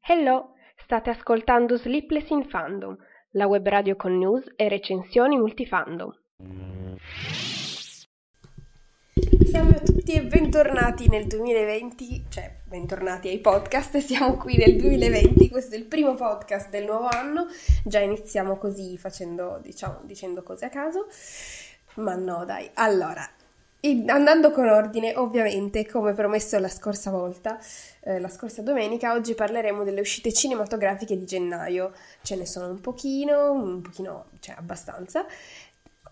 Hello, state ascoltando Sleepless in Fandom, la web radio con news e recensioni multifandom. Salve a tutti e bentornati nel 2020, cioè bentornati ai podcast, siamo qui nel 2020, questo è il primo podcast del nuovo anno, già iniziamo così facendo, diciamo, dicendo cose a caso, ma no dai, allora, andando con ordine, ovviamente, come promesso la scorsa volta, eh, la scorsa domenica, oggi parleremo delle uscite cinematografiche di gennaio. Ce ne sono un pochino, un pochino, cioè abbastanza,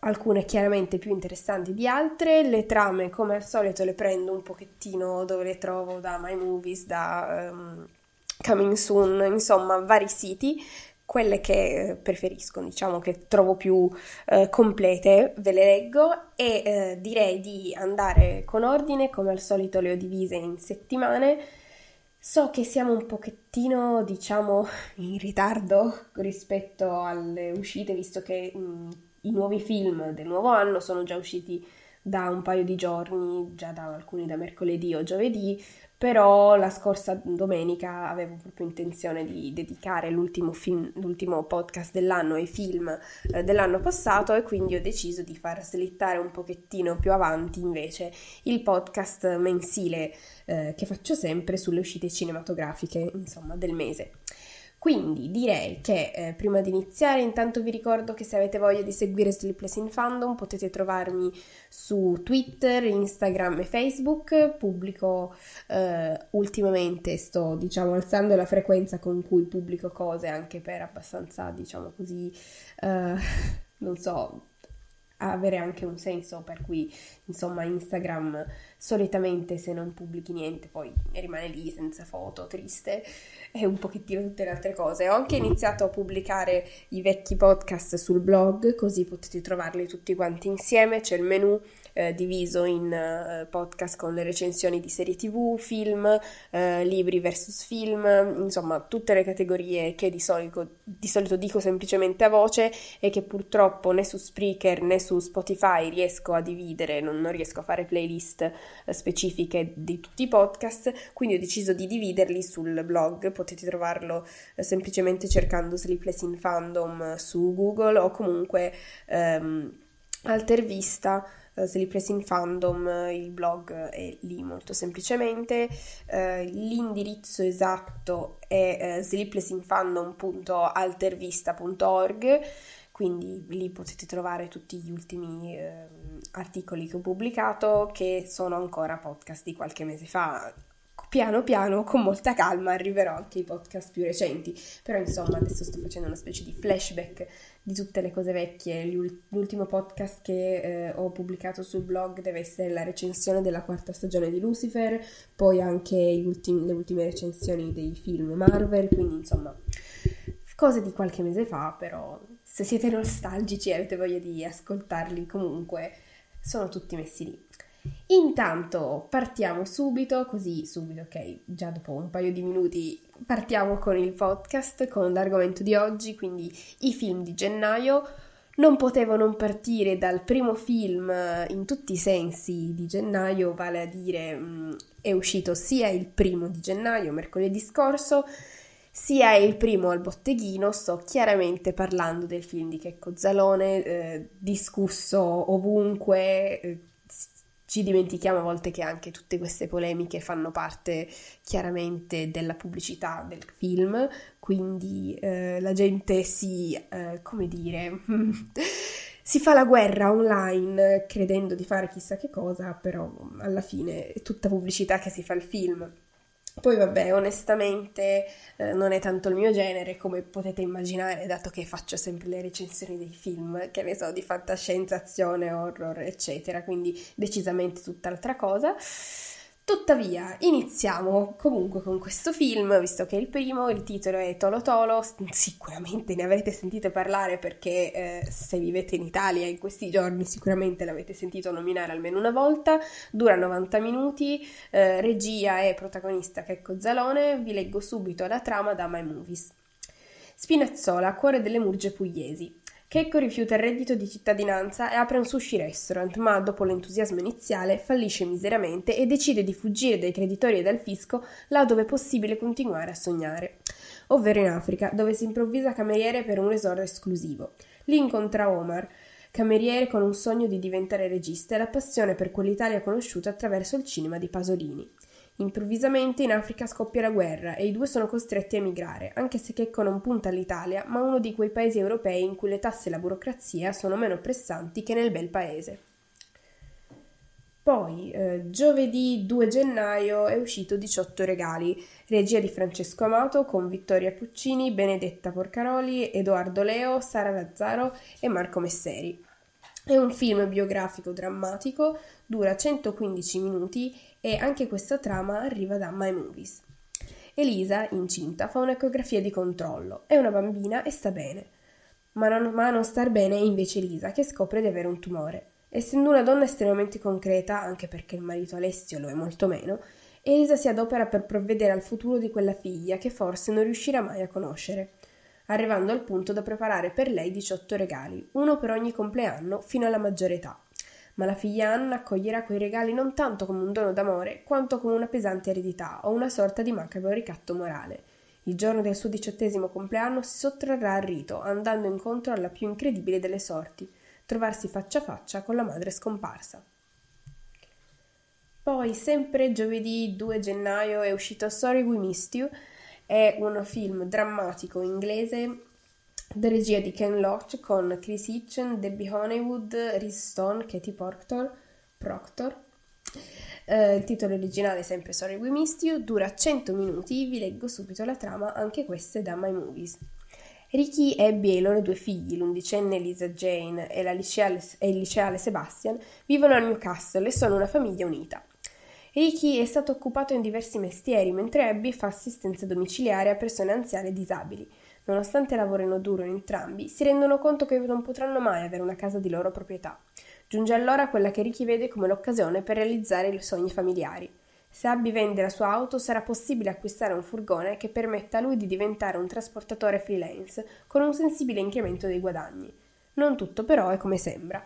alcune chiaramente più interessanti di altre. Le trame, come al solito, le prendo un pochettino dove le trovo da My Movies, da um, Coming Soon, insomma, vari siti. Quelle che preferisco, diciamo che trovo più eh, complete, ve le leggo e eh, direi di andare con ordine, come al solito le ho divise in settimane. So che siamo un pochettino, diciamo, in ritardo rispetto alle uscite, visto che mh, i nuovi film del nuovo anno sono già usciti da un paio di giorni, già da alcuni da mercoledì o giovedì, però la scorsa domenica avevo proprio intenzione di dedicare l'ultimo, film, l'ultimo podcast dell'anno ai film eh, dell'anno passato e quindi ho deciso di far slittare un pochettino più avanti invece il podcast mensile eh, che faccio sempre sulle uscite cinematografiche, insomma, del mese. Quindi direi che eh, prima di iniziare intanto vi ricordo che se avete voglia di seguire Sleepless in Fandom potete trovarmi su Twitter, Instagram e Facebook. Pubblico eh, ultimamente, sto diciamo alzando la frequenza con cui pubblico cose anche per abbastanza diciamo così, eh, non so, avere anche un senso per cui insomma Instagram solitamente se non pubblichi niente poi rimane lì senza foto, triste e un pochettino tutte le altre cose. Ho anche iniziato a pubblicare i vecchi podcast sul blog così potete trovarli tutti quanti insieme, c'è il menu eh, diviso in eh, podcast con le recensioni di serie tv, film, eh, libri versus film, insomma tutte le categorie che di solito, di solito dico semplicemente a voce e che purtroppo né su Spreaker né su Spotify riesco a dividere, non, non riesco a fare playlist eh, specifiche di tutti i podcast, quindi ho deciso di dividerli sul blog, potete trovarlo eh, semplicemente cercando Sleepless in Fandom su Google o comunque ehm, Altervista uh, Sleepless in Fandom, il blog è lì molto semplicemente, uh, l'indirizzo esatto è uh, sleeplessinfandom.altervista.org quindi lì potete trovare tutti gli ultimi eh, articoli che ho pubblicato che sono ancora podcast di qualche mese fa piano piano, con molta calma, arriverò anche ai podcast più recenti. Però insomma, adesso sto facendo una specie di flashback di tutte le cose vecchie. L'ultimo podcast che eh, ho pubblicato sul blog deve essere la recensione della quarta stagione di Lucifer, poi anche ultimi, le ultime recensioni dei film Marvel, quindi insomma, cose di qualche mese fa, però se siete nostalgici e avete voglia di ascoltarli comunque, sono tutti messi lì. Intanto partiamo subito, così subito, ok, già dopo un paio di minuti partiamo con il podcast, con l'argomento di oggi, quindi i film di gennaio. Non potevo non partire dal primo film eh, in tutti i sensi di gennaio, vale a dire mm, è uscito sia il primo di gennaio, mercoledì scorso, sia il primo al botteghino, sto chiaramente parlando del film di Checco Zalone, eh, discusso ovunque, eh, ci dimentichiamo a volte che anche tutte queste polemiche fanno parte chiaramente della pubblicità del film, quindi eh, la gente si, eh, come dire, si fa la guerra online credendo di fare chissà che cosa, però alla fine è tutta pubblicità che si fa il film. Poi vabbè, onestamente eh, non è tanto il mio genere, come potete immaginare, dato che faccio sempre le recensioni dei film, che ne so, di fantascienza, azione, horror, eccetera, quindi decisamente tutt'altra cosa. Tuttavia, iniziamo comunque con questo film, visto che è il primo, il titolo è Tolo Tolo, sicuramente ne avrete sentito parlare perché eh, se vivete in Italia in questi giorni sicuramente l'avete sentito nominare almeno una volta, dura 90 minuti, eh, regia e protagonista Checco Zalone, vi leggo subito la trama da My Movies. Spinazzola, cuore delle Murge pugliesi. Checco rifiuta il reddito di cittadinanza e apre un sushi restaurant, ma dopo l'entusiasmo iniziale fallisce miseramente e decide di fuggire dai creditori e dal fisco là dove è possibile continuare a sognare, ovvero in Africa, dove si improvvisa cameriere per un resort esclusivo. Lì incontra Omar, cameriere con un sogno di diventare regista e la passione per quell'Italia conosciuta attraverso il cinema di Pasolini. Improvvisamente in Africa scoppia la guerra e i due sono costretti a emigrare, anche se Checco non punta all'Italia, ma uno di quei paesi europei in cui le tasse e la burocrazia sono meno pressanti che nel bel paese. Poi, eh, giovedì 2 gennaio è uscito 18 regali, regia di Francesco Amato con Vittoria Puccini, Benedetta Porcaroli, Edoardo Leo, Sara Lazzaro e Marco Messeri. È un film biografico drammatico, dura 115 minuti e anche questa trama arriva da My Movies. Elisa, incinta, fa un'ecografia di controllo. È una bambina e sta bene. Ma non, ma a non star bene è invece Elisa, che scopre di avere un tumore. Essendo una donna estremamente concreta, anche perché il marito Alessio lo è molto meno, Elisa si adopera per provvedere al futuro di quella figlia che forse non riuscirà mai a conoscere, arrivando al punto da preparare per lei 18 regali, uno per ogni compleanno fino alla maggiore età ma la figlia Anna accoglierà quei regali non tanto come un dono d'amore, quanto come una pesante eredità o una sorta di macabro ricatto morale. Il giorno del suo diciottesimo compleanno si sottrarrà al rito, andando incontro alla più incredibile delle sorti, trovarsi faccia a faccia con la madre scomparsa. Poi, sempre giovedì 2 gennaio, è uscito Sorry We Missed You, è un film drammatico inglese da regia di Ken Loach con Chris Hitchen, Debbie Honeywood, Rhys Stone, Katie Proctor. Proctor. Eh, il titolo originale è sempre Sorry We Missed You, dura 100 minuti, vi leggo subito la trama, anche queste da My Movies. Ricky, Abby e i loro due figli, l'undicenne Lisa Jane e, liceale, e il liceale Sebastian, vivono a Newcastle e sono una famiglia unita. Ricky è stato occupato in diversi mestieri, mentre Abby fa assistenza domiciliare a persone anziane e disabili nonostante lavorino duro entrambi, si rendono conto che non potranno mai avere una casa di loro proprietà. Giunge allora quella che Ricky vede come l'occasione per realizzare i sogni familiari. Se Abby vende la sua auto sarà possibile acquistare un furgone che permetta a lui di diventare un trasportatore freelance con un sensibile incremento dei guadagni. Non tutto però è come sembra.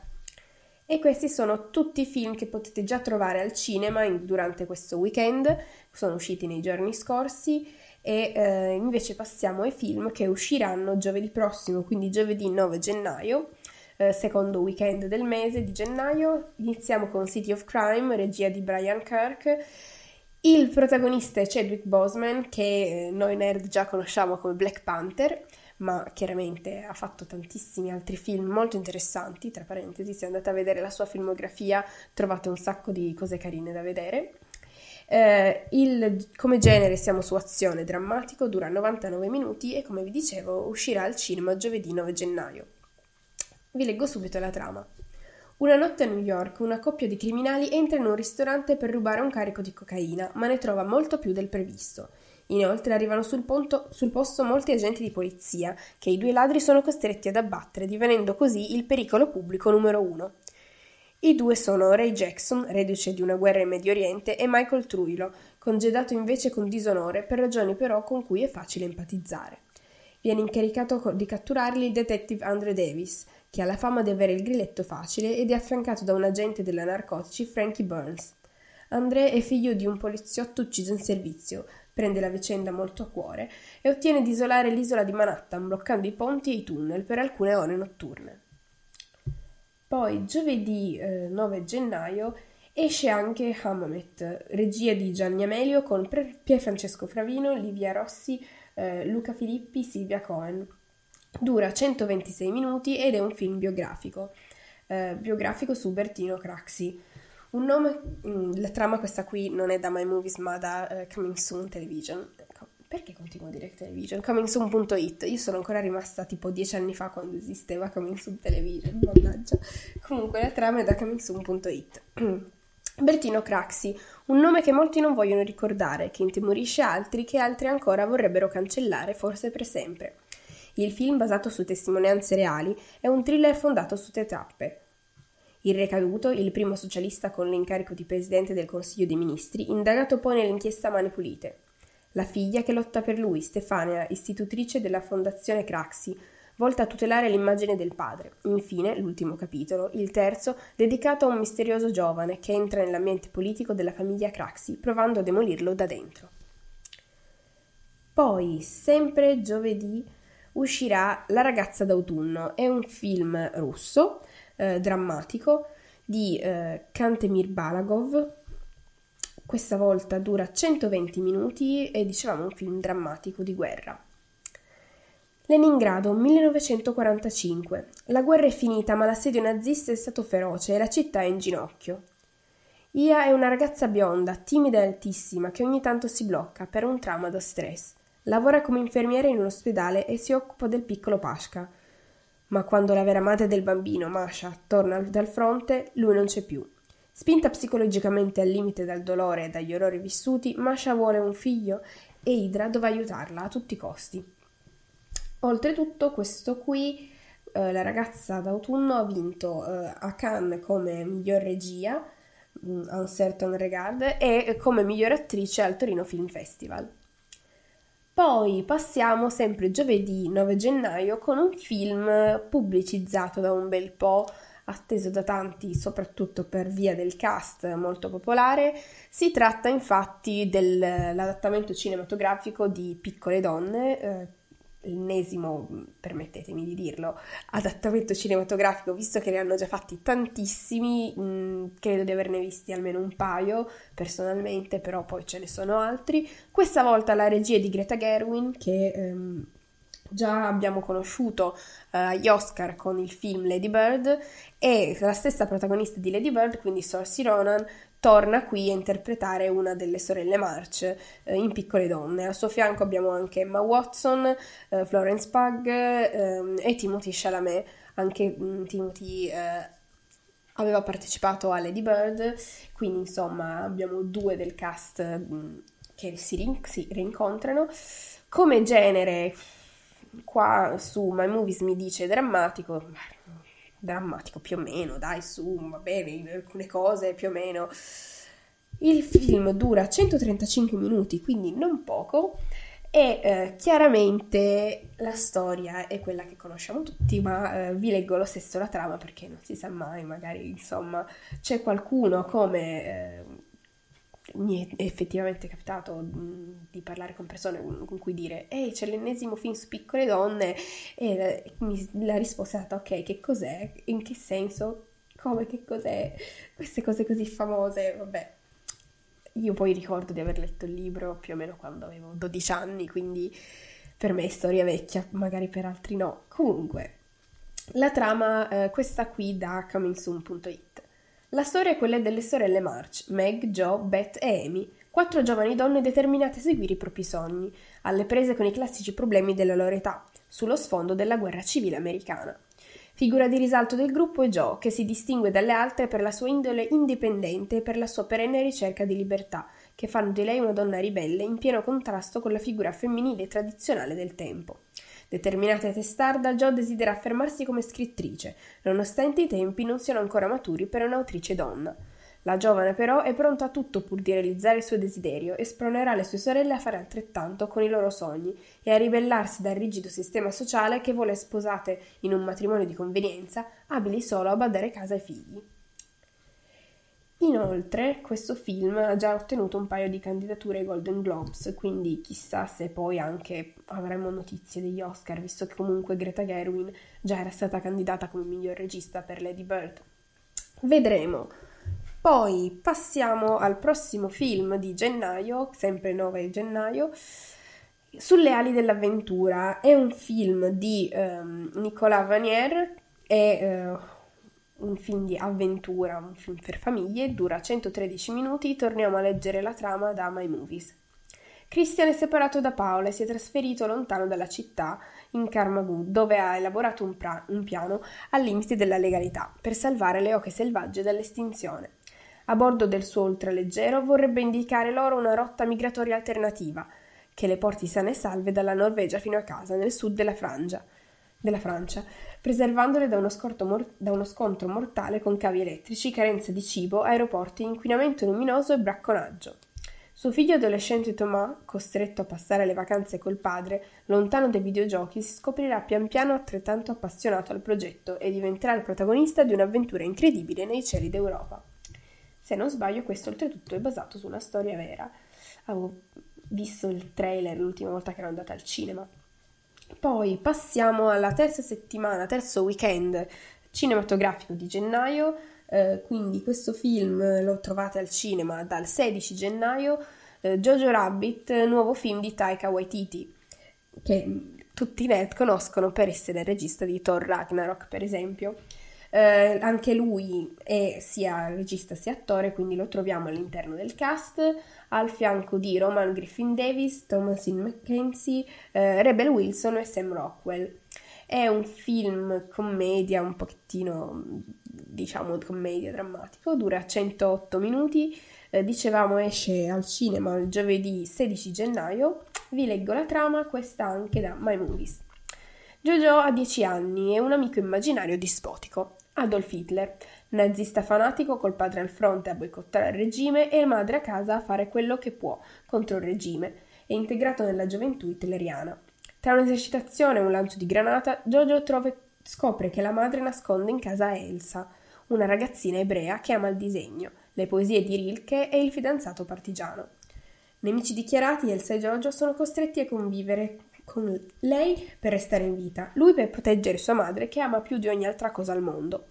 E questi sono tutti i film che potete già trovare al cinema in, durante questo weekend, sono usciti nei giorni scorsi e eh, invece passiamo ai film che usciranno giovedì prossimo, quindi giovedì 9 gennaio, eh, secondo weekend del mese di gennaio. Iniziamo con City of Crime, regia di Brian Kirk. Il protagonista è Chadwick Boseman, che eh, noi nerd già conosciamo come Black Panther, ma chiaramente ha fatto tantissimi altri film molto interessanti. Tra parentesi, se andate a vedere la sua filmografia trovate un sacco di cose carine da vedere. Eh, il, come genere siamo su azione drammatico, dura 99 minuti e come vi dicevo uscirà al cinema giovedì 9 gennaio. Vi leggo subito la trama. Una notte a New York una coppia di criminali entra in un ristorante per rubare un carico di cocaina, ma ne trova molto più del previsto. Inoltre arrivano sul, ponto, sul, posto molti agenti di polizia, che i due ladri sono costretti ad abbattere, divenendo così il pericolo pubblico numero uno. I due sono Ray Jackson, reduce di una guerra in Medio Oriente, e Michael Trujillo, congedato invece con disonore per ragioni però con cui è facile empatizzare. Viene incaricato di catturarli il detective Andre Davis, che ha la fama di avere il grilletto facile ed è affiancato da un agente della narcotici Frankie Burns. André è figlio di un poliziotto ucciso in servizio, prende la vicenda molto a cuore e ottiene di isolare l'isola di Manhattan bloccando i ponti e i tunnel per alcune ore notturne. Poi giovedì eh, 9 gennaio esce anche Hammamet, regia di Gianni Amelio con Pier Francesco Fravino, Livia Rossi, eh, Luca Filippi, Silvia Cohen. Dura 126 minuti ed è un film biografico, eh, biografico su Bertino Craxi, Un nome, mm, la trama questa qui non è da My Movies ma da uh, Coming Soon Television. Ecco, perché continuo a dire Television? ComingSoon.it. Io sono ancora rimasta tipo dieci anni fa quando esisteva Coming Soon Television, mannaggia. Comunque la trama è da ComingSoon.it. Bertino Craxi, un nome che molti non vogliono ricordare, che intimorisce altri, che altri ancora vorrebbero cancellare, forse per sempre. Il film, basato su testimonianze reali, è un thriller fondato su tre tappe. Il recaduto, il primo socialista con l'incarico di presidente del Consiglio dei Ministri, indagato poi nell'inchiesta Mani Pulite. La figlia che lotta per lui, Stefania, istitutrice della Fondazione Craxi, volta a tutelare l'immagine del padre. Infine, l'ultimo capitolo, il terzo, dedicato a un misterioso giovane che entra nell'ambiente politico della famiglia Craxi, provando a demolirlo da dentro. Poi, sempre giovedì, uscirà La ragazza d'autunno. È un film russo, eh, drammatico, di eh, Kantemir Balagov. Questa volta dura 120 minuti e dicevamo un film drammatico di guerra. Leningrado, 1945. La guerra è finita, ma l'assedio nazista è stato feroce e la città è in ginocchio. Ia è una ragazza bionda, timida e altissima, che ogni tanto si blocca per un trauma da stress. Lavora come infermiera in un ospedale e si occupa del piccolo Pasca. Ma quando la vera madre del bambino, Masha, torna dal fronte, lui non c'è più. Spinta psicologicamente al limite dal dolore e dagli orrori vissuti, Masha vuole un figlio e Idra deve aiutarla a tutti i costi. Oltretutto, questo qui, eh, la ragazza d'autunno ha vinto eh, a Cannes come miglior regia mm, a un certain regard e come miglior attrice al Torino Film Festival. Poi passiamo sempre giovedì 9 gennaio con un film pubblicizzato da un bel po', atteso da tanti soprattutto per via del cast molto popolare. Si tratta infatti dell'adattamento cinematografico di Piccole donne, eh, l'ennesimo, permettetemi di dirlo, adattamento cinematografico, visto che ne hanno già fatti tantissimi, mh, mm, credo di averne visti almeno un paio personalmente, però poi ce ne sono altri. Questa volta la regia è di Greta Gerwin, che ehm, già abbiamo conosciuto eh, agli Oscar con il film Lady Bird, e la stessa protagonista di Lady Bird, quindi Saoirse Ronan, torna qui a interpretare una delle sorelle March eh, in Piccole Donne. Al suo fianco abbiamo anche Emma Watson, eh, Florence Pugh ehm, e Timothy Chalamet. Anche mh, mm, Timothy eh, aveva partecipato a Lady Bird, quindi insomma abbiamo due del cast mh, mm, che si, rin- si rincontrano. Come genere, qua su My Movies mi dice drammatico, drammatico più o meno, dai su, va bene, alcune cose più o meno. Il film dura 135 minuti, quindi non poco, e eh, chiaramente la storia è quella che conosciamo tutti, ma eh, vi leggo lo stesso la trama perché non si sa mai, magari insomma c'è qualcuno come eh, mi è effettivamente capitato di parlare con persone con cui dire ehi c'è l'ennesimo film su piccole donne e la risposta è stata ok che cos'è? in che senso? come? che cos'è? queste cose così famose vabbè io poi ricordo di aver letto il libro più o meno quando avevo 12 anni quindi per me è storia vecchia magari per altri no comunque la trama eh, questa qui da comingsoon.it la storia è quella delle sorelle March, Meg, Jo, Beth e Amy, quattro giovani donne determinate a seguire i propri sogni, alle prese con i classici problemi della loro età, sullo sfondo della guerra civile americana. Figura di risalto del gruppo è Jo, che si distingue dalle altre per la sua indole indipendente e per la sua perenne ricerca di libertà, che fanno di lei una donna ribelle in pieno contrasto con la figura femminile tradizionale del tempo. Determinata e testarda, Jo desidera affermarsi come scrittrice, nonostante i tempi non siano ancora maturi per un'autrice donna. La giovane però è pronta a tutto pur di realizzare il suo desiderio e spronerà le sue sorelle a fare altrettanto con i loro sogni e a ribellarsi dal rigido sistema sociale che vuole sposate in un matrimonio di convenienza, abili solo a badare casa ai figli. Inoltre, questo film ha già ottenuto un paio di candidature ai Golden Globes, quindi chissà se poi anche avremo notizie degli Oscar, visto che comunque Greta Gerwin già era stata candidata come miglior regista per Lady Bird. Vedremo. Poi passiamo al prossimo film di gennaio, sempre 9 gennaio, Sulle ali dell'avventura. È un film di um, Nicolas Vanier e uh, un film di avventura, un film per famiglie, dura 113 minuti, torniamo a leggere la trama da My Movies. Christian è separato da Paola e si è trasferito lontano dalla città in Karmagud, dove ha elaborato un, pra- un piano al limite della legalità per salvare le oche selvagge dall'estinzione. A bordo del suo ultraleggero vorrebbe indicare loro una rotta migratoria alternativa che le porti sane e salve dalla Norvegia fino a casa, nel sud della, Frangia, della Francia, preservandole da uno, mor- da uno, scontro mortale con cavi elettrici, carenza di cibo, aeroporti, inquinamento luminoso e bracconaggio. Suo figlio adolescente Thomas, costretto a passare le vacanze col padre, lontano dai videogiochi, si scoprirà pian piano altrettanto appassionato al progetto e diventerà il protagonista di un'avventura incredibile nei cieli d'Europa. Se non sbaglio, questo oltretutto è basato su una storia vera. Avevo visto il trailer l'ultima volta che ero andata al cinema. Poi passiamo alla terza settimana, terzo weekend cinematografico di gennaio. Eh, quindi questo film lo trovate al cinema dal 16 gennaio, eh, Jojo Rabbit, nuovo film di Taika Waititi, che tutti i net conoscono per essere il regista di Thor Ragnarok, per esempio. Eh, anche lui è sia regista sia attore, quindi lo troviamo all'interno del cast, al fianco di Roman Griffin Davis, Thomasin McKenzie, eh, Rebel Wilson e Sam Rockwell. È un film commedia un pochettino diciamo commedia drammatico, dura 108 minuti, eh, dicevamo esce al cinema il giovedì 16 gennaio, vi leggo la trama, questa anche da My Movies. Jojo ha 10 anni e un amico immaginario dispotico, Adolf Hitler, nazista fanatico col padre al fronte a boicottare il regime e la madre a casa a fare quello che può contro il regime, è integrato nella gioventù hitleriana. Tra un'esercitazione e un lancio di granata, Jojo trova, scopre che la madre nasconde in casa Elsa, una ragazzina ebrea che ama il disegno, le poesie di Rilke e il fidanzato partigiano. Nemici dichiarati, Elsa e Giorgio sono costretti a convivere con lei per restare in vita, lui per proteggere sua madre che ama più di ogni altra cosa al mondo.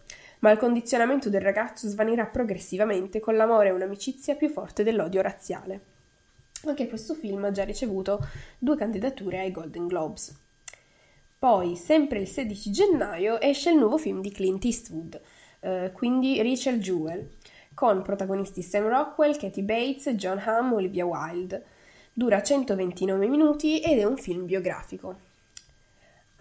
Ma il condizionamento del ragazzo svanirà progressivamente con l'amore e un'amicizia più forte dell'odio razziale. Anche questo film ha già ricevuto due candidature ai Golden Globes. Poi, sempre il 16 gennaio, esce il nuovo film di Clint Eastwood, eh, quindi Rachel Jewell, con protagonisti Sam Rockwell, Katie Bates, John Hamm, Olivia Wilde. Dura 129 minuti ed è un film biografico.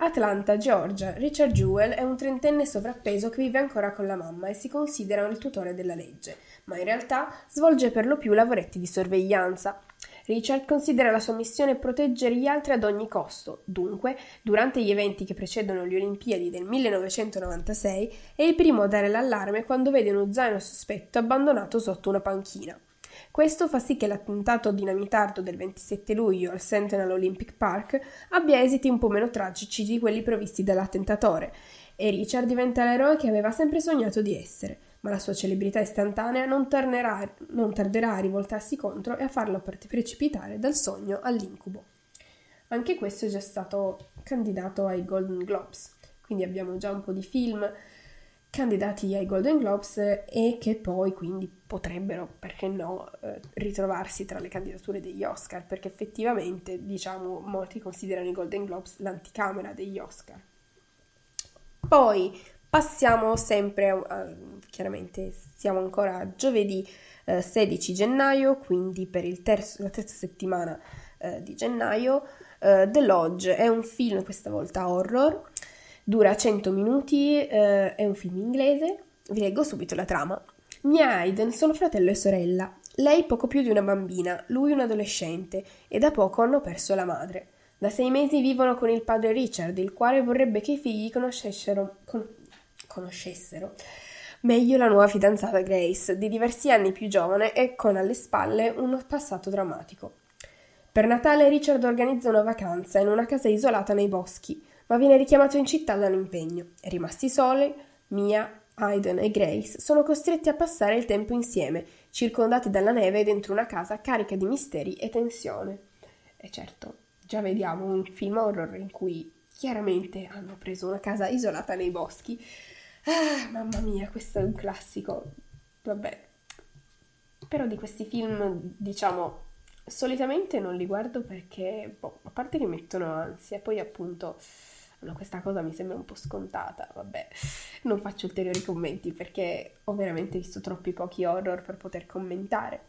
Atlanta, Georgia. Richard Jewell è un trentenne sovrappeso che vive ancora con la mamma e si considera il tutore della legge, ma in realtà svolge per lo più lavoretti di sorveglianza. Richard considera la sua missione proteggere gli altri ad ogni costo, dunque, durante gli eventi che precedono le Olimpiadi del 1996, è il primo a dare l'allarme quando vede uno zaino sospetto abbandonato sotto una panchina. Questo fa sì che l'attentato dinamitardo del 27 luglio al Sentinel Olympic Park abbia esiti un po' meno tragici di quelli provvisti dall'attentatore, e Richard diventa l'eroe che aveva sempre sognato di essere ma la sua celebrità istantanea non, tornerà, non tarderà a rivoltarsi contro e a farlo precipitare dal sogno all'incubo. Anche questo è già stato candidato ai Golden Globes, quindi abbiamo già un po' di film candidati ai Golden Globes e che poi quindi potrebbero, perché no, eh, ritrovarsi tra le candidature degli Oscar, perché effettivamente, diciamo, molti considerano i Golden Globes l'anticamera degli Oscar. Poi passiamo sempre a, chiaramente siamo ancora a giovedì eh, 16 gennaio, quindi per terzo, la terza settimana eh, di gennaio. Eh, The Lodge è un film, questa volta horror, dura 100 minuti, eh, è un film inglese, vi leggo subito la trama. Mia Aiden sono fratello e sorella. Lei poco più di una bambina, lui un adolescente, e da poco hanno perso la madre. Da sei mesi vivono con il padre Richard, il quale vorrebbe che i figli conoscessero, con, conoscessero meglio la nuova fidanzata Grace, di diversi anni più giovane e con alle spalle un passato drammatico. Per Natale Richard organizza una vacanza in una casa isolata nei boschi, ma viene richiamato in città da un impegno. Rimasti soli, Mia, Aiden e Grace sono costretti a passare il tempo insieme, circondati dalla neve dentro una casa carica di misteri e tensione. E certo, già vediamo un film horror in cui chiaramente hanno preso una casa isolata nei boschi Ah, mamma mia, questo è un classico. Vabbè. Però di questi film, diciamo, solitamente non li guardo perché, boh, a parte che mettono ansia, poi appunto questa cosa mi sembra un po' scontata, vabbè, non faccio ulteriori commenti perché ho veramente visto troppi pochi horror per poter commentare.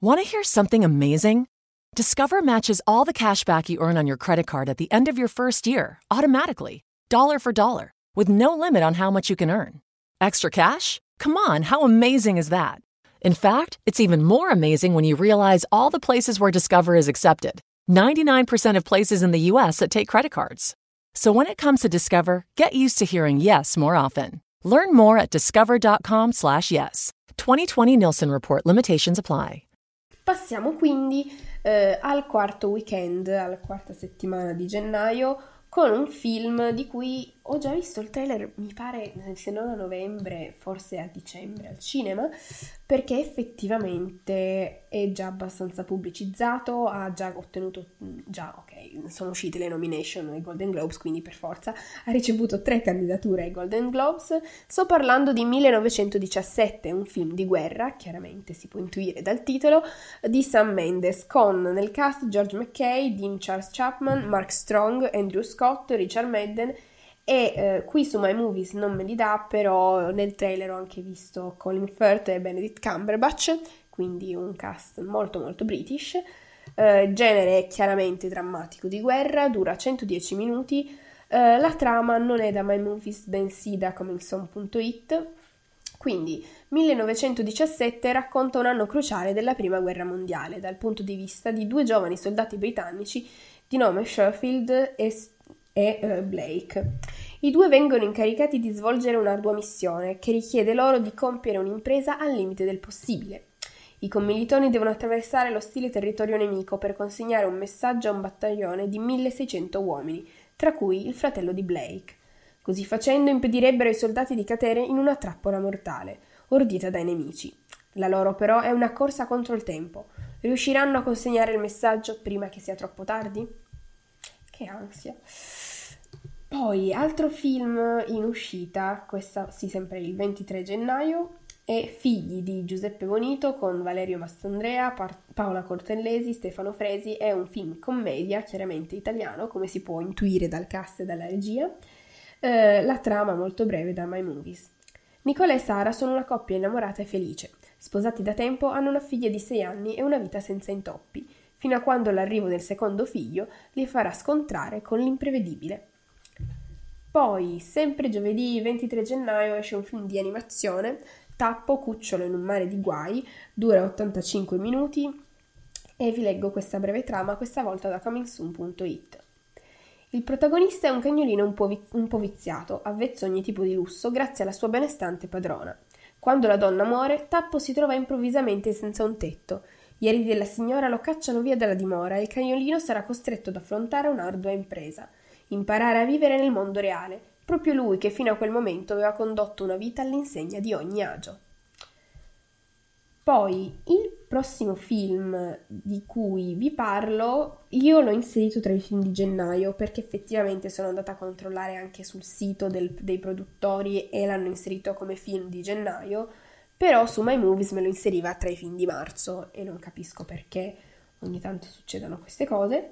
Want to hear something amazing? Discover matches all the cash back you earn on your credit card at the end of your first year automatically, dollar for dollar, with no limit on how much you can earn. Extra cash? Come on, how amazing is that? In fact, it's even more amazing when you realize all the places where Discover is accepted 99% of places in the US that take credit cards. So when it comes to Discover, get used to hearing yes more often. Learn more at discover.com/slash yes. 2020 Nielsen Report limitations apply. Passiamo quindi eh, al quarto weekend, alla quarta settimana di gennaio, con un film di cui ho già visto il trailer, mi pare, se non a novembre, forse a dicembre al cinema, perché effettivamente è già abbastanza pubblicizzato, ha già ottenuto, già ok, sono uscite le nomination ai Golden Globes, quindi per forza ha ricevuto tre candidature ai Golden Globes. Sto parlando di 1917, un film di guerra, chiaramente si può intuire dal titolo, di Sam Mendes, con nel cast George McKay, Dean Charles Chapman, Mark Strong, Andrew Scott, Richard Madden e eh, qui su My Movies non me li dà, però nel trailer ho anche visto Colin Firth e Benedict Cumberbatch, quindi un cast molto molto british. Eh, genere chiaramente drammatico di guerra, dura 110 minuti. Eh, la trama non è da My Movies, bensì da comingson.it. Quindi 1917 racconta un anno cruciale della prima guerra mondiale dal punto di vista di due giovani soldati britannici di nome Sherfield e e eh, Blake. I due vengono incaricati di svolgere un'ardua missione che richiede loro di compiere un'impresa al limite del possibile. I commilitoni devono attraversare l'ostile territorio nemico per consegnare un messaggio a un battaglione di 1600 uomini, tra cui il fratello di Blake. Così facendo impedirebbero ai soldati di cadere in una trappola mortale, ordita dai nemici. La loro però è una corsa contro il tempo. Riusciranno a consegnare il messaggio prima che sia troppo tardi? Che ansia. Poi, altro film in uscita, questa sì sempre il 23 gennaio, è Figli di Giuseppe Bonito con Valerio Mastandrea, pa- Paola Cortellesi, Stefano Fresi, è un film commedia, chiaramente italiano, come si può intuire dal cast e dalla regia. Eh, la trama molto breve da My Movies. Nicola e Sara sono una coppia innamorata e felice. Sposati da tempo, hanno una figlia di 6 anni e una vita senza intoppi, fino a quando l'arrivo del secondo figlio li farà scontrare con l'imprevedibile. Poi, sempre giovedì 23 gennaio, esce un film di animazione, Tappo, cucciolo in un mare di guai, dura 85 minuti e vi leggo questa breve trama, questa volta da comingsoon.it. Il protagonista è un cagnolino un po', vi- un po' viziato, avvezzo a ogni tipo di lusso, grazie alla sua benestante padrona. Quando la donna muore, Tappo si trova improvvisamente senza un tetto. Gli eredi della signora lo cacciano via dalla dimora e il cagnolino sarà costretto ad affrontare un'ardua impresa imparare a vivere nel mondo reale, proprio lui che fino a quel momento aveva condotto una vita all'insegna di ogni agio. Poi il prossimo film di cui vi parlo, io l'ho inserito tra i film di gennaio perché effettivamente sono andata a controllare anche sul sito del, dei produttori e l'hanno inserito come film di gennaio, però su My Movies me lo inseriva tra i film di marzo e non capisco perché ogni tanto succedono queste cose.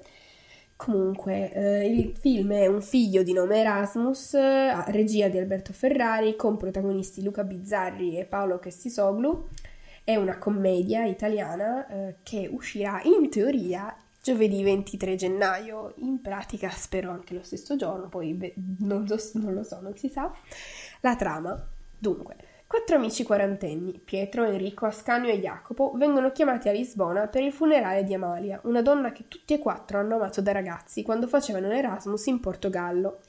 Comunque, eh, il film è un figlio di nome Erasmus, eh, regia di Alberto Ferrari, con protagonisti Luca Bizzarri e Paolo Chestisoglu. È una commedia italiana eh, che uscirà in teoria giovedì 23 gennaio, in pratica spero anche lo stesso giorno, poi beh, non, lo, non lo so, non si sa. La trama, dunque, Quattro amici quarantenni, Pietro, Enrico, Ascanio e Jacopo, vengono chiamati a Lisbona per il funerale di Amalia, una donna che tutti e quattro hanno amato da ragazzi quando facevano Erasmus in Portogallo.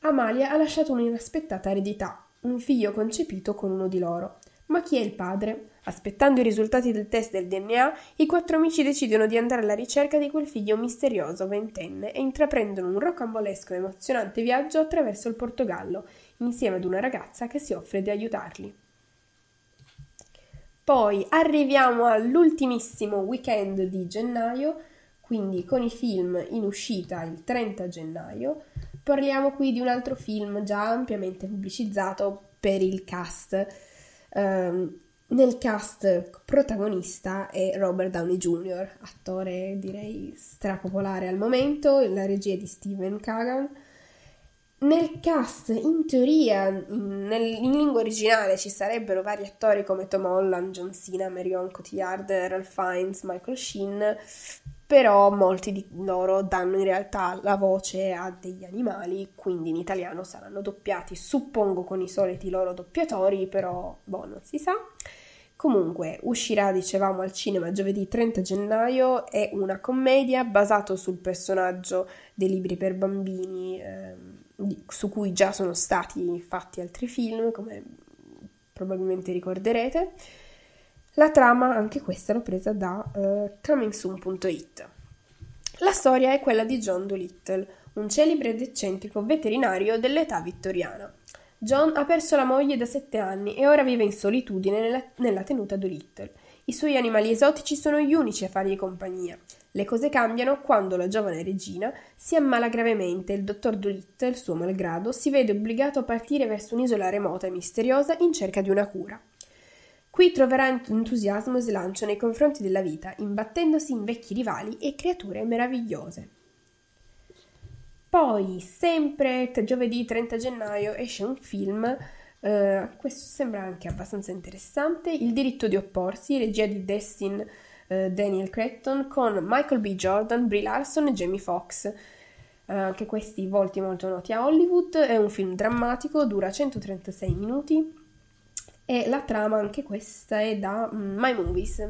Amalia ha lasciato un'inaspettata eredità, un figlio concepito con uno di loro. Ma chi è il padre? Aspettando i risultati del test del DNA, i quattro amici decidono di andare alla ricerca di quel figlio misterioso ventenne e intraprendono un rocambolesco e emozionante viaggio attraverso il Portogallo, insieme ad una ragazza che si offre di aiutarli. Poi arriviamo all'ultimissimo weekend di gennaio, quindi con i film in uscita il 30 gennaio. Parliamo qui di un altro film già ampiamente pubblicizzato per il cast. Um, nel cast protagonista è Robert Downey Jr., attore direi strapopolare al momento, la regia è di Steven Kagan. Nel cast, in teoria, in, nel, in, lingua originale ci sarebbero vari attori come Tom Holland, John Cena, Marion Cotillard, Ralph Fiennes, Michael Sheen, però molti di loro danno in realtà la voce a degli animali, quindi in italiano saranno doppiati, suppongo con i soliti loro doppiatori, però boh, non si sa. Comunque, uscirà, dicevamo, al cinema giovedì 30 gennaio, è una commedia basata sul personaggio dei libri per bambini, eh, su cui già sono stati fatti altri film, come probabilmente ricorderete. La trama, anche questa, l'ho presa da uh, comingsoon.it. La storia è quella di John Dolittle, un celebre ed eccentrico veterinario dell'età vittoriana. John ha perso la moglie da sette anni e ora vive in solitudine nella, nella tenuta Dolittle. I suoi animali esotici sono gli unici a fargli compagnia. Le cose cambiano quando la giovane regina si ammala gravemente e il dottor Dolittle, suo malgrado, si vede obbligato a partire verso un'isola remota e misteriosa in cerca di una cura. Qui troverà entusiasmo e slancio nei confronti della vita, imbattendosi in vecchi rivali e creature meravigliose. Poi, sempre giovedì 30 gennaio, esce un film, eh, questo sembra anche abbastanza interessante, Il diritto di opporsi, regia di Destin eh, Daniel Cretton, con Michael B. Jordan, Brie Larson e Jamie Foxx. Eh, anche questi volti molto noti a Hollywood, è un film drammatico, dura 136 minuti e la trama anche questa è da mm, My Movies.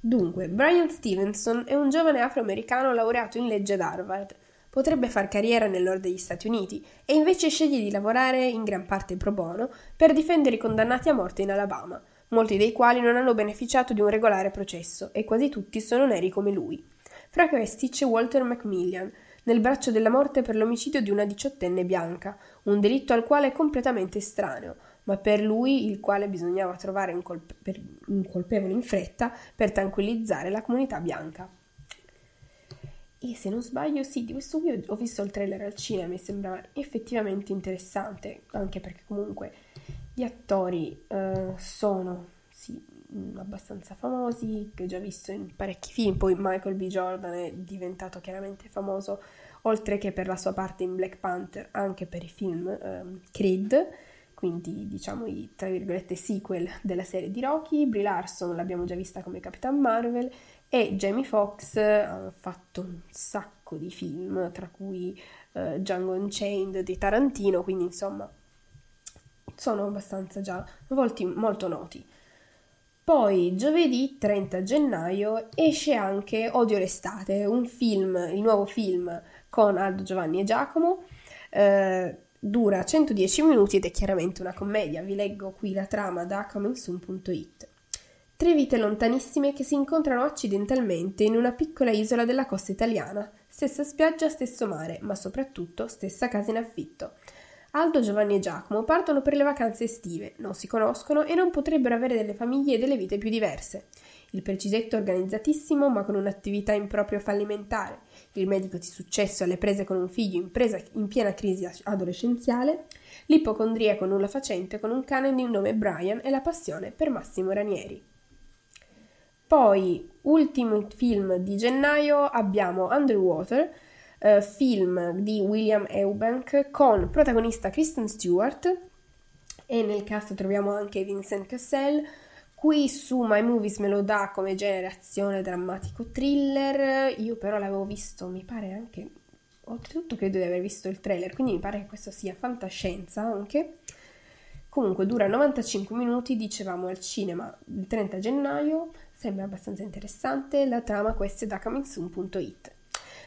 Dunque, Brian Stevenson è un giovane afroamericano laureato in legge ad Harvard potrebbe far carriera nel nord degli Stati Uniti e invece sceglie di lavorare in gran parte pro bono per difendere i condannati a morte in Alabama, molti dei quali non hanno beneficiato di un regolare processo e quasi tutti sono neri come lui. Fra questi c'è Walter Macmillan, nel braccio della morte per l'omicidio di una diciottenne bianca, un delitto al quale è completamente estraneo, ma per lui il quale bisognava trovare un, colpe- un colpevole in fretta per tranquillizzare la comunità bianca. E se non sbaglio, sì, di questo qui ho visto il trailer al cinema, mi sembrava effettivamente interessante, anche perché comunque gli attori uh, sono sì, mm, abbastanza famosi, che ho già visto in parecchi film, poi Michael B. Jordan è diventato chiaramente famoso, oltre che per la sua parte in Black Panther, anche per i film um, Creed, quindi diciamo i tra virgolette sequel della serie di Rocky, Brie Larson l'abbiamo già vista come Capitan Marvel e Jamie Foxx ha fatto un sacco di film, tra cui uh, Django Unchained di Tarantino, quindi insomma sono abbastanza già volti molto noti. Poi giovedì 30 gennaio esce anche Odio l'estate, un film, il nuovo film con Aldo Giovanni e Giacomo. Eh, dura 110 minuti ed è chiaramente una commedia. Vi leggo qui la trama da comingsoon.it. Tre vite lontanissime che si incontrano accidentalmente in una piccola isola della costa italiana, stessa spiaggia, stesso mare, ma soprattutto stessa casa in affitto. Aldo, Giovanni e Giacomo partono per le vacanze estive, non si conoscono e non potrebbero avere delle famiglie e delle vite più diverse. Il precisetto organizzatissimo ma con un'attività improprio fallimentare, il medico di successo alle prese con un figlio in, presa, in piena crisi adolescenziale, l'ipocondriaco nulla facente con un cane di nome Brian e la passione per Massimo Ranieri. Poi, ultimo film di gennaio, abbiamo Underwater, eh, film di William Eubank con protagonista Kristen Stewart e nel cast troviamo anche Vincent Cassell. Qui su My Movies me lo dà come genere azione drammatico thriller, io però l'avevo visto, mi pare anche, oltretutto credo di aver visto il trailer, quindi mi pare che questo sia fantascienza anche. Comunque dura 95 minuti, dicevamo al cinema il 30 gennaio, Sembra abbastanza interessante la trama questa è da comingsoon.it.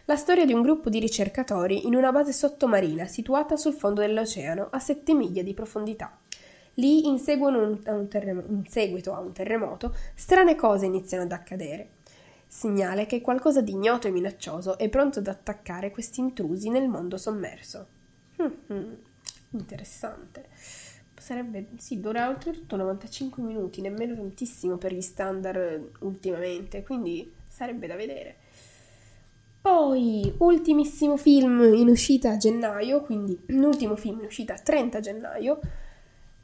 La storia di un gruppo di ricercatori in una base sottomarina situata sul fondo dell'oceano a 7 miglia di profondità. Lì, in, un, seguito a un terremoto, strane cose iniziano ad accadere. Segnale che qualcosa di ignoto e minaccioso è pronto ad attaccare questi intrusi nel mondo sommerso. Mm-hmm. Interessante sarebbe, sì, dura oltretutto 95 minuti, nemmeno tantissimo per gli standard ultimamente, quindi sarebbe da vedere. Poi, ultimissimo film in uscita a gennaio, quindi l'ultimo film in uscita 30 gennaio,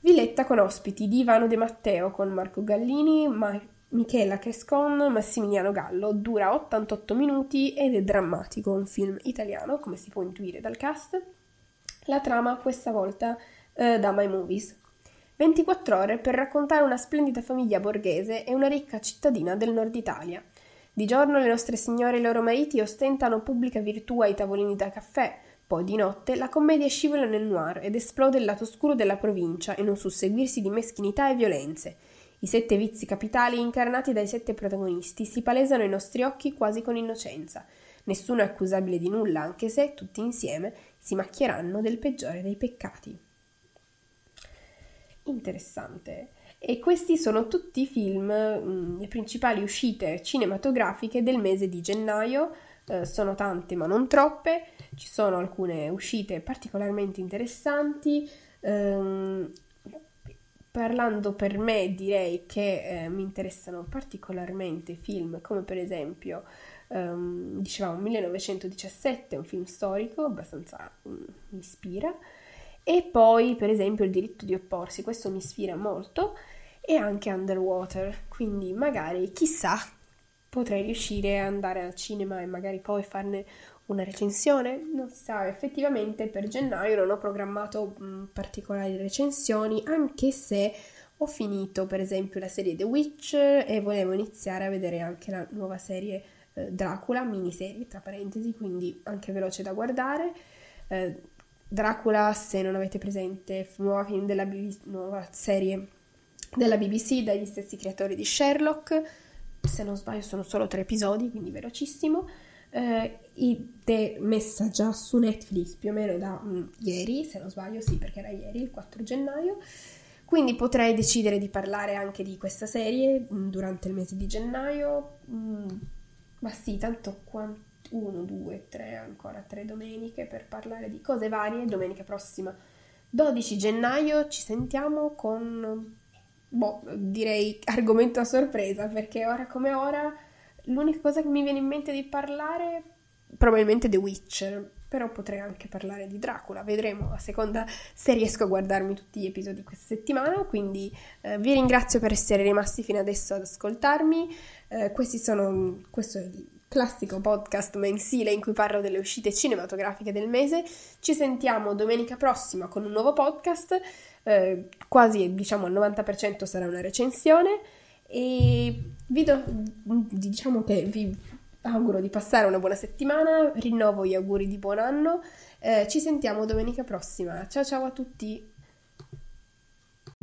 Villetta con ospiti di Ivano De Matteo con Marco Gallini, Ma- Michela Crescon, Massimiliano Gallo. Dura 88 minuti ed è drammatico, un film italiano, come si può intuire dal cast. La trama questa volta eh, da My Movies. 24 ore per raccontare una splendida famiglia borghese e una ricca cittadina del nord Italia. Di giorno le nostre signore e i loro mariti ostentano pubblica virtù ai tavolini da caffè, poi di notte la commedia scivola nel noir ed esplode il lato oscuro della provincia in un susseguirsi di meschinità e violenze. I sette vizi capitali incarnati dai sette protagonisti si palesano ai nostri occhi quasi con innocenza. Nessuno è accusabile di nulla, anche se, tutti insieme, si macchieranno del peggiore dei peccati. Interessante. E questi sono tutti i film, mh, le principali uscite cinematografiche del mese di gennaio. Eh, sono tante ma non troppe, ci sono alcune uscite particolarmente interessanti. Ehm, parlando per me direi che eh, mi interessano particolarmente film come per esempio um, dicevamo 1917, un film storico abbastanza um, mi ispira e poi per esempio il diritto di opporsi, questo mi ispira molto e anche Underwater, quindi magari chissà potrei riuscire ad andare al cinema e magari poi farne una recensione, non si sa, effettivamente per gennaio non ho programmato mh, particolari recensioni, anche se ho finito per esempio la serie The Witch e volevo iniziare a vedere anche la nuova serie eh, Dracula, miniserie tra parentesi, quindi anche veloce da guardare. Eh, Dracula, se non avete presente, nuova, della BBC, nuova serie della BBC dagli stessi creatori di Sherlock, se non sbaglio sono solo tre episodi, quindi velocissimo, eh, ed è messa già su Netflix più o meno da um, ieri, se non sbaglio, sì perché era ieri, il 4 gennaio, quindi potrei decidere di parlare anche di questa serie um, durante il mese di gennaio, um, ma sì, tanto quanto uno, due, tre, ancora tre domeniche per parlare di cose varie, domenica prossima 12 gennaio ci sentiamo con boh, direi argomento a sorpresa, perché ora come ora l'unica cosa che mi viene in mente di parlare probabilmente The Witcher, però potrei anche parlare di Dracula, vedremo a seconda se riesco a guardarmi tutti gli episodi questa settimana, quindi eh, vi ringrazio per essere rimasti fino adesso ad ascoltarmi, eh, questi sono, questo è il classico podcast mensile in cui parlo delle uscite cinematografiche del mese, ci sentiamo domenica prossima con un nuovo podcast, eh, quasi diciamo al 90% sarà una recensione. E vi do, diciamo che vi auguro di passare una buona settimana, rinnovo gli auguri di buon anno, eh, ci sentiamo domenica prossima. Ciao ciao a tutti!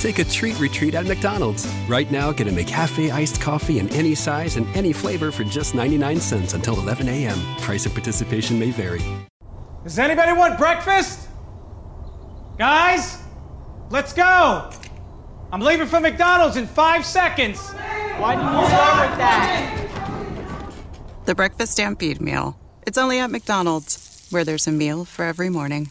Take a treat retreat at McDonald's. Right now, get a McCafe iced coffee in any size and any flavor for just 99 cents until 11 a.m. Price of participation may vary. Does anybody want breakfast? Guys, let's go! I'm leaving for McDonald's in five seconds. Why didn't you start with that? The Breakfast Stampede Meal. It's only at McDonald's, where there's a meal for every morning.